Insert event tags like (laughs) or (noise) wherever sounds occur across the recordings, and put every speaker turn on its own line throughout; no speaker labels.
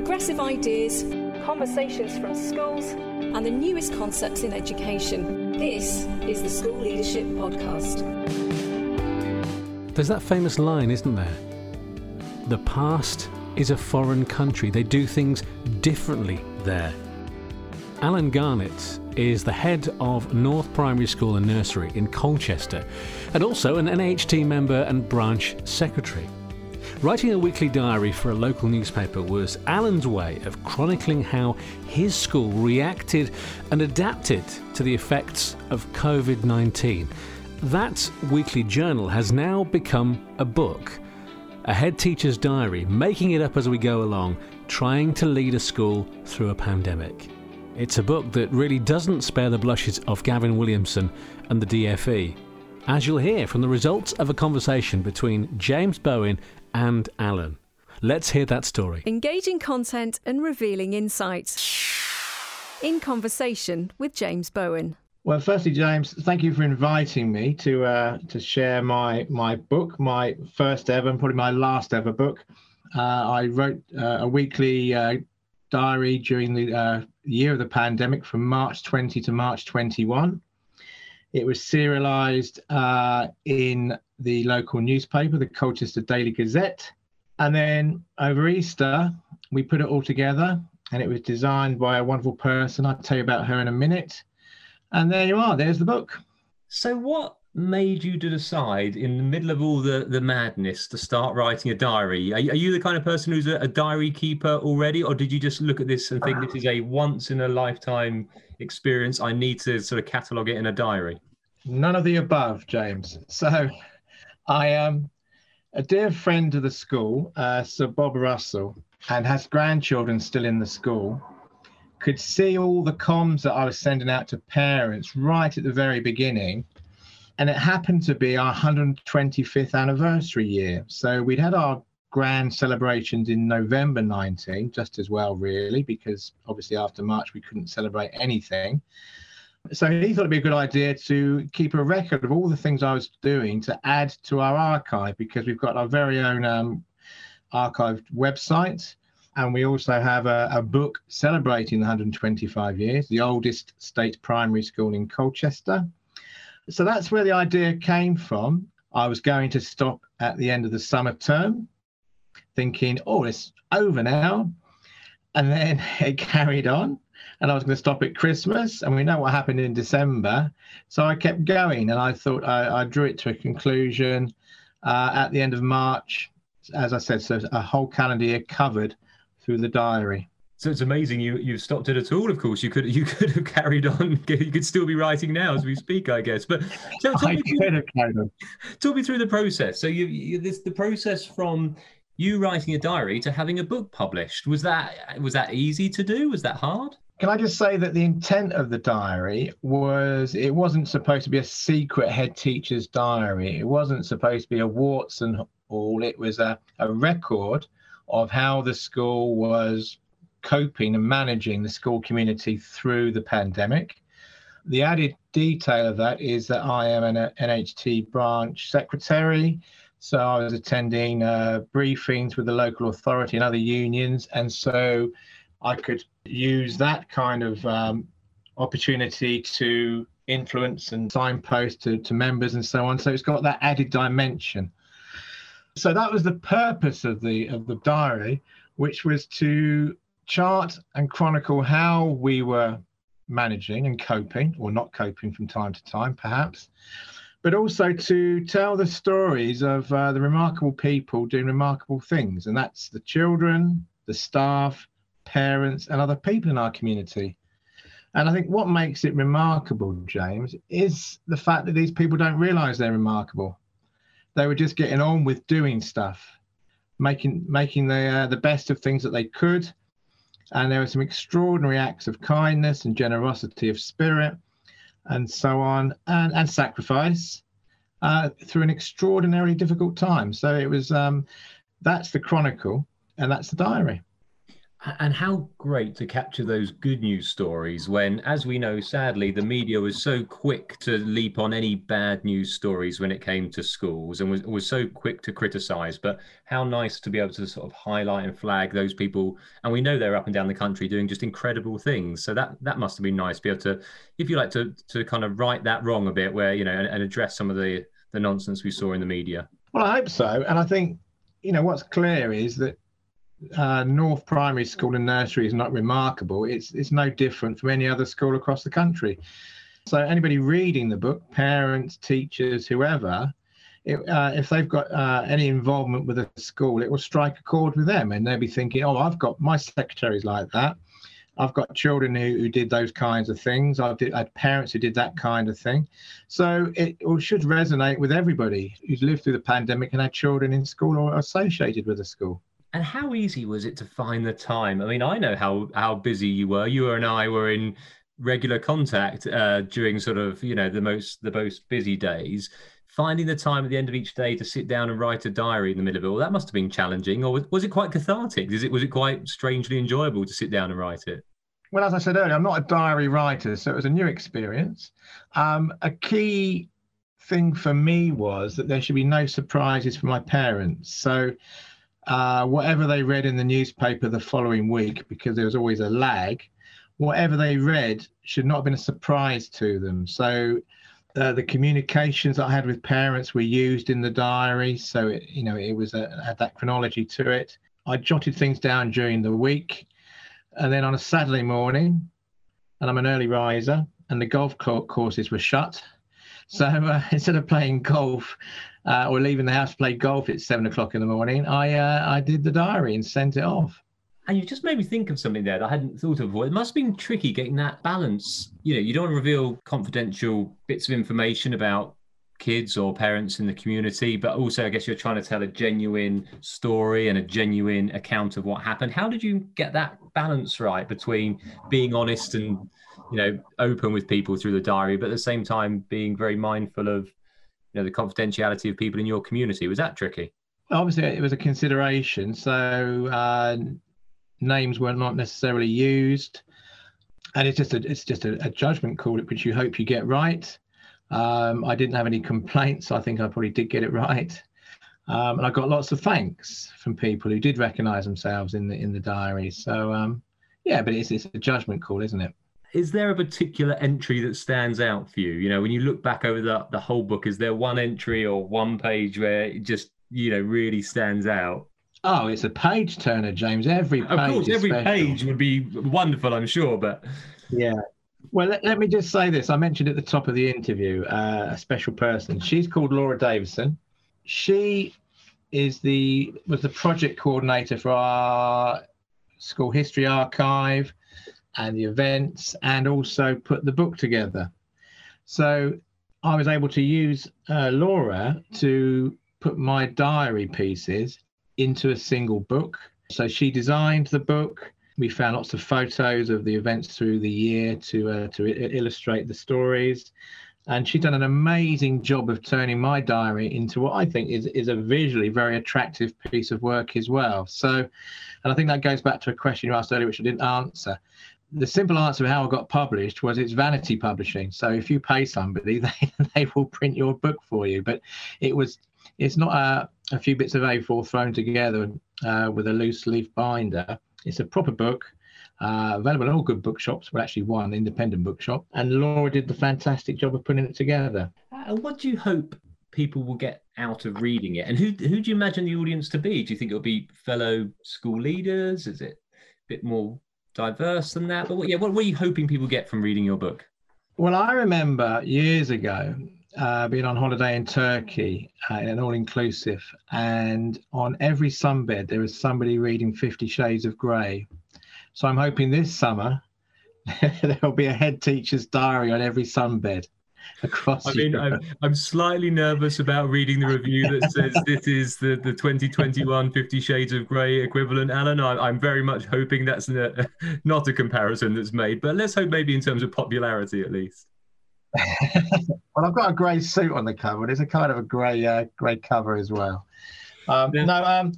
progressive ideas, conversations from schools, and the newest concepts in education. This is the School Leadership Podcast.
There's that famous line, isn't there? The past is a foreign country. They do things differently there. Alan Garnett is the head of North Primary School and Nursery in Colchester and also an NAHT member and branch secretary. Writing a weekly diary for a local newspaper was Alan's way of chronicling how his school reacted and adapted to the effects of COVID 19. That weekly journal has now become a book. A head teacher's diary, making it up as we go along, trying to lead a school through a pandemic. It's a book that really doesn't spare the blushes of Gavin Williamson and the DFE, as you'll hear from the results of a conversation between James Bowen and Alan. Let's hear that story.
Engaging content and revealing insights. In conversation with James Bowen.
Well, firstly, James, thank you for inviting me to uh, to share my my book, my first ever and probably my last ever book. Uh, I wrote uh, a weekly uh, diary during the uh, year of the pandemic from March 20 to March 21. It was serialized uh, in the local newspaper, the Colchester Daily Gazette. And then over Easter, we put it all together and it was designed by a wonderful person. I'll tell you about her in a minute. And there you are, there's the book.
So, what made you to decide in the middle of all the, the madness to start writing a diary? Are, are you the kind of person who's a, a, diary keeper already, or did you just look at this and think this is a once in a lifetime experience? I need to sort of catalogue it in a diary?
None of the above, James. So, I am a dear friend of the school, uh, Sir Bob Russell, and has grandchildren still in the school. Could see all the comms that I was sending out to parents right at the very beginning. And it happened to be our 125th anniversary year. So we'd had our grand celebrations in November 19, just as well, really, because obviously after March we couldn't celebrate anything. So he thought it'd be a good idea to keep a record of all the things I was doing to add to our archive because we've got our very own um, archived website. And we also have a, a, book celebrating the 125 years, the oldest state primary school in Colchester. So that's where the idea came from. I was going to stop at the end of the summer term, thinking, oh, it's over now. And then (laughs) it carried on and I was going to stop at Christmas, and we know what happened in December. So I kept going, and I thought I, I drew it to a conclusion uh, at the end of March. As I said, so a whole calendar year covered through the diary.
So it's amazing you you've stopped it at all. Of course, you could you could have carried on. (laughs) You could still be writing now as we speak, I guess. But
so, (laughs) talk, me through,
talk me through the process. So you, you this the process from you writing a diary to having a book published. Was that was that easy to do? Was that hard?
Can I just say that the intent of the diary was it wasn't supposed to be a secret head teacher's diary. It wasn't supposed to be a warts and all. It was a, a record of how the school was coping and managing the school community through the pandemic. The added detail of that is that I am an NAHT branch secretary. So I was attending uh, briefings with the local authority and other unions. And so I could use that kind of um, opportunity to influence and signpost to, to members and so on. So it's got that added dimension. So that was the purpose of the of the diary, which was to chart and chronicle how we were managing and coping, or not coping from time to time, perhaps, but also to tell the stories of uh, the remarkable people doing remarkable things, and that's the children, the staff, parents, and other people in our community. And I think what makes it remarkable, James, is the fact that these people don't realize they're remarkable. They were just getting on with doing stuff, making making the uh, the best of things that they could. And there were some extraordinary acts of kindness and generosity of spirit, and so on, and, and sacrifice uh, through an extraordinarily difficult time. So it was um, that's the chronicle, and that's the diary.
And how great to capture those good news stories when, as we know, sadly, the media was so quick to leap on any bad news stories when it came to schools and was, was so quick to criticize. But how nice to be able to sort of highlight and flag those people. And we know they're up and down the country doing just incredible things. So that that must have been nice to be able to, if you like, to to kind of right that wrong a bit where, you know, and, and address some of the, the nonsense we saw in the media.
Well, I hope so. And I think, you know, what's clear is that uh, North Primary School and Nursery is not remarkable. It's it's no different from any other school across the country. So anybody reading the book, parents, teachers, whoever, it, uh, if they've got uh, any involvement with a school, it will strike a chord with them, and they'll be thinking, "Oh, I've got my secretaries like that. I've got children who, who did those kinds of things. I've did, I had parents who did that kind of thing. So it, it should resonate with everybody who's lived through the pandemic and had children in school or associated with a school.
And how easy was it to find the time? I mean, I know how how busy you were. You and I were in regular contact uh, during sort of you know the most the most busy days. Finding the time at the end of each day to sit down and write a diary in the middle of it all that must have been challenging, or was, was it quite cathartic? Is it was it quite strangely enjoyable to sit down and write it?
Well, as I said earlier, I'm not a diary writer, so it was a new experience. Um, a key thing for me was that there should be no surprises for my parents. So uh, whatever they read in the newspaper the following week, because there was always a lag, whatever they read should not have been a surprise to them. So uh, the communications I had with parents were used in the diary, so it, you know it was a, had that chronology to it. I jotted things down during the week, and then on a Saturday morning, and I'm an early riser, and the golf courses were shut. So (laughs) uh, instead of playing golf uh, or leaving the house to play golf at seven o'clock in the morning, I uh, I did the diary and sent it off.
And you just made me think of something there that I hadn't thought of before. It must have been tricky getting that balance. You know, you don't want to reveal confidential bits of information about kids or parents in the community, but also I guess you're trying to tell a genuine story and a genuine account of what happened. How did you get that balance right between being honest and you know open with people through the diary, but at the same time being very mindful of you know the confidentiality of people in your community? Was that tricky?
Obviously, it was a consideration. So uh, names were not necessarily used, and it's just a it's just a, a judgment call, which you hope you get right. Um, I didn't have any complaints. I think I probably did get it right. Um, and I got lots of thanks from people who did recognise themselves in the in the diary. So um, yeah, but it's it's a judgment call, isn't it?
is there a particular entry that stands out for you? You know, when you look back over the, the whole book, is there one entry or one page where it just, you know, really stands out?
Oh, it's a page turner, James. Every page. Of course,
every
special.
page would be wonderful, I'm sure, but.
Yeah. Well, let, let me just say this. I mentioned at the top of the interview uh, a special person. She's called Laura Davison. She is the was the project coordinator for our school history archive and the events and also put the book together. So I was able to use uh, Laura to put my diary pieces into a single book. So she designed the book. We found lots of photos of the events through the year to uh, to I- illustrate the stories, and she's done an amazing job of turning my diary into what I think is is a visually very attractive piece of work as well. So, and I think that goes back to a question you asked earlier, which I didn't answer the simple answer of how I got published was it's vanity publishing. So if you pay somebody, (laughs) they, they will print your book for you. But it was it's not a, a few bits of A4 thrown together uh, with a loose leaf binder. It's a proper book. Uh, available in all good bookshops, but actually one independent bookshop. And Laura did the fantastic job of putting it together.
Uh, what do you hope people will get out of reading it? And who who do you imagine the audience to be? Do you think it'll be fellow school leaders? Is it a bit more diverse than that. But what, yeah, what were you hoping people get from reading your book?
Well, I remember years ago uh, being on holiday in Turkey uh, in an all-inclusive, and on every sunbed there was somebody reading Fifty Shades of Grey. So I'm hoping this summer (laughs) there'll be a head teacher's diary on every sunbed (laughs) across.
I mean, I'm, I'm, slightly nervous about reading the review that (laughs) says this is the, the 2021 Fifty Shades of Grey equivalent, Alan. I, am very much hoping that's a, not a comparison that's made, but let's hope maybe in terms of popularity at least.
Well, I've got a grey suit on the cover. There's a kind of a grey uh, grey cover as well. Um, yeah. No, um,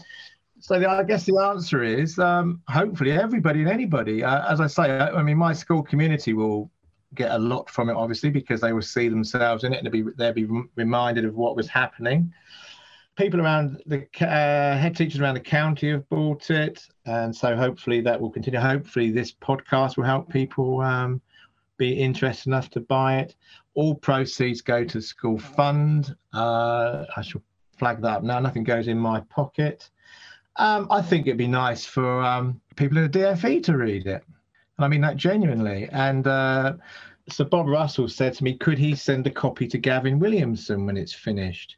So the, I guess the answer is um, hopefully everybody and anybody. Uh, as I say, I, I, mean, my school community will get a lot from it, obviously, because they will see themselves in it and they'll be, they'll be reminded of what was happening. People around the uh, head teachers around the county have bought it, and so hopefully that will continue. Hopefully, this podcast will help people um, be interested enough to buy it. All proceeds go to the school fund. Uh, I shall flag that up now. Nothing goes in my pocket. Um, I think it'd be nice for um, people in the DFE to read it. And I mean that genuinely. And uh, so Bob Russell said to me, could he send a copy to Gavin Williamson when it's finished?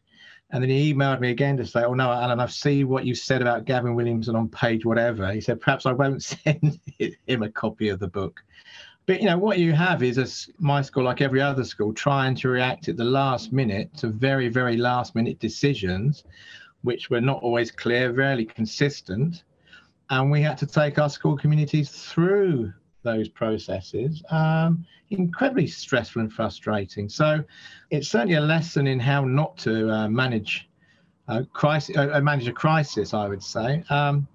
And then he emailed me again to say, oh, no, Alan, I've seen what you said about Gavin Williamson on page whatever. He said, perhaps I won't (laughs) send him a copy of the book. But, you know, what you have is a, my school, like every other school, trying to react at the last minute to very, very last minute decisions which were not always clear, rarely consistent. And we had to take our school communities through those processes. Um, incredibly stressful and frustrating. So it's certainly a lesson in how not to uh, manage a crisis, uh, manage a crisis. I would say. Um,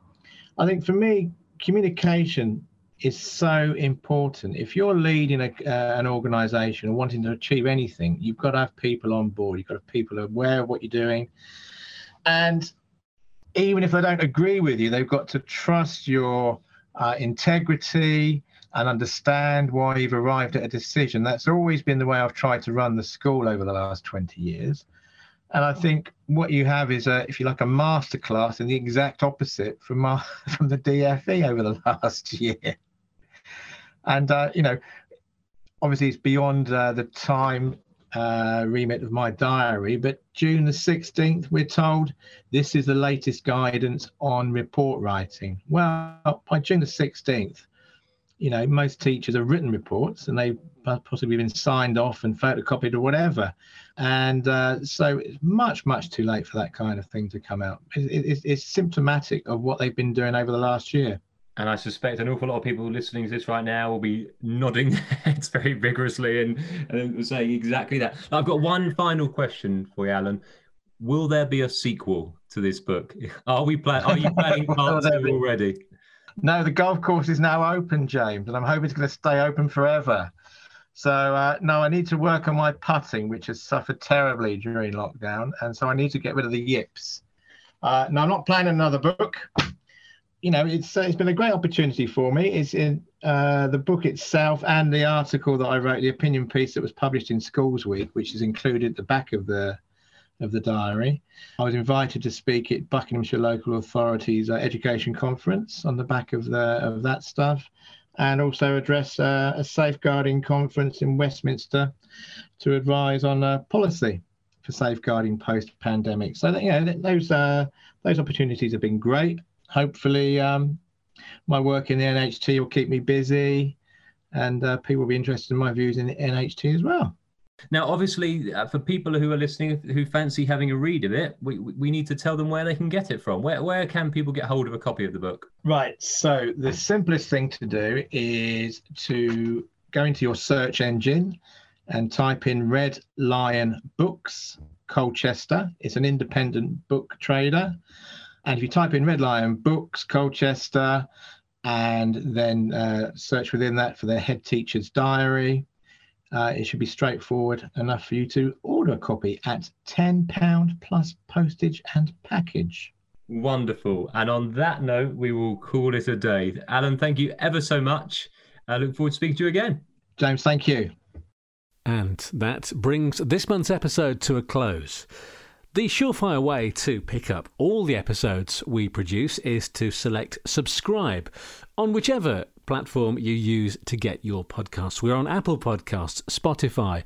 I think for me, communication is so important. If you're leading a, uh, an organization and wanting to achieve anything, you've got to have people on board. You've got to have people aware of what you're doing. And even if they don't agree with you, they've got to trust your uh, integrity and understand why you've arrived at a decision. That's always been the way I've tried to run the school over the last 20 years. And I think what you have is, a, if you like, a masterclass in the exact opposite from our, (laughs) from the DFE over the (laughs) last year. And uh, you know, obviously, it's beyond uh, the time uh, remit of my diary, but June the 16th, we're told this is the latest guidance on report writing. Well, by June the 16th, you know, most teachers have written reports and they've possibly been signed off and photocopied or whatever. And uh, so it's much, much too late for that kind of thing to come out. It, it, it's symptomatic of what they've been doing over the last year.
And I suspect an awful lot of people listening to this right now will be nodding (laughs) their heads very vigorously and, and saying exactly that. I've got one final question for you, Alan. Will there be a sequel to this book? (laughs) Are we plan- Are you planning (laughs) part two already?
No, the golf course is now open, James, and I'm hoping it's going to stay open forever. So uh, no, I need to work on my putting, which has suffered terribly during lockdown, and so I need to get rid of the yips. Uh, no, I'm not planning another book you know, it's uh, it's been a great opportunity for me. It's in uh, the book itself and the article that I wrote, the opinion piece that was published in Schools Week, which is included at the back of the of the diary. I was invited to speak at Buckinghamshire Local Authorities uh, Education Conference on the back of the of that stuff, and also address uh, a safeguarding conference in Westminster to advise on uh, policy for safeguarding post-pandemic. So you know those uh, those opportunities have been great hopefully um, my work in the NAHT will keep me busy and uh, people will be interested in my views in the NAHT as well.
Now, obviously, uh, for people who are listening who fancy having a read of it, we, we need to tell them where they can get it from. Where, where can people get hold of a copy of the book?
Right. So, the simplest thing to do is to go into your search engine and type in Red Lion Books Colchester. It's an independent book trader. And if you type in Red Lion Books, Colchester, and then uh, search within that for their head teacher's diary, uh, it should be straightforward enough for you to order a copy at £10 plus postage and package.
Wonderful. And on that note, we will call it a day. Alan, thank you ever so much. I look forward to speaking to you again.
James, thank you.
And that brings this month's episode to a close. The surefire way to pick up all the episodes we produce is to select subscribe on whichever platform you use to get your podcasts. We're on Apple Podcasts, Spotify,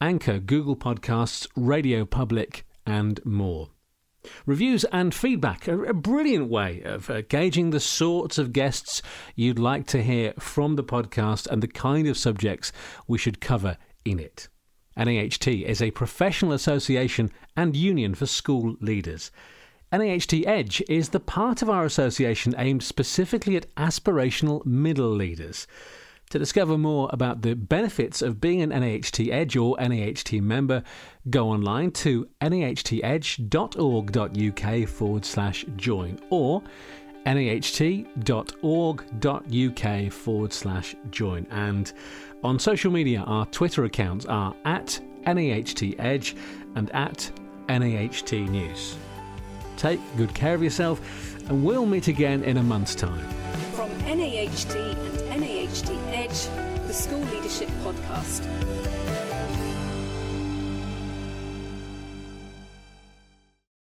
Anchor, Google Podcasts, Radio Public, and more. Reviews and feedback are a brilliant way of uh, gauging the sorts of guests you'd like to hear from the podcast and the kind of subjects we should cover in it. NAHT is a professional association and union for school leaders. NAHT Edge is the part of our association aimed specifically at aspirational middle leaders. To discover more about the benefits of being an NAHT Edge or NAHT member, go online to nahtedge.org.uk forward slash join or naht.org.uk forward slash join. And on social media, our Twitter accounts are at NAHT Edge and at NAHT News. Take good care of yourself, and we'll meet again in a month's time.
From NAHT and NAHT Edge, the School Leadership Podcast.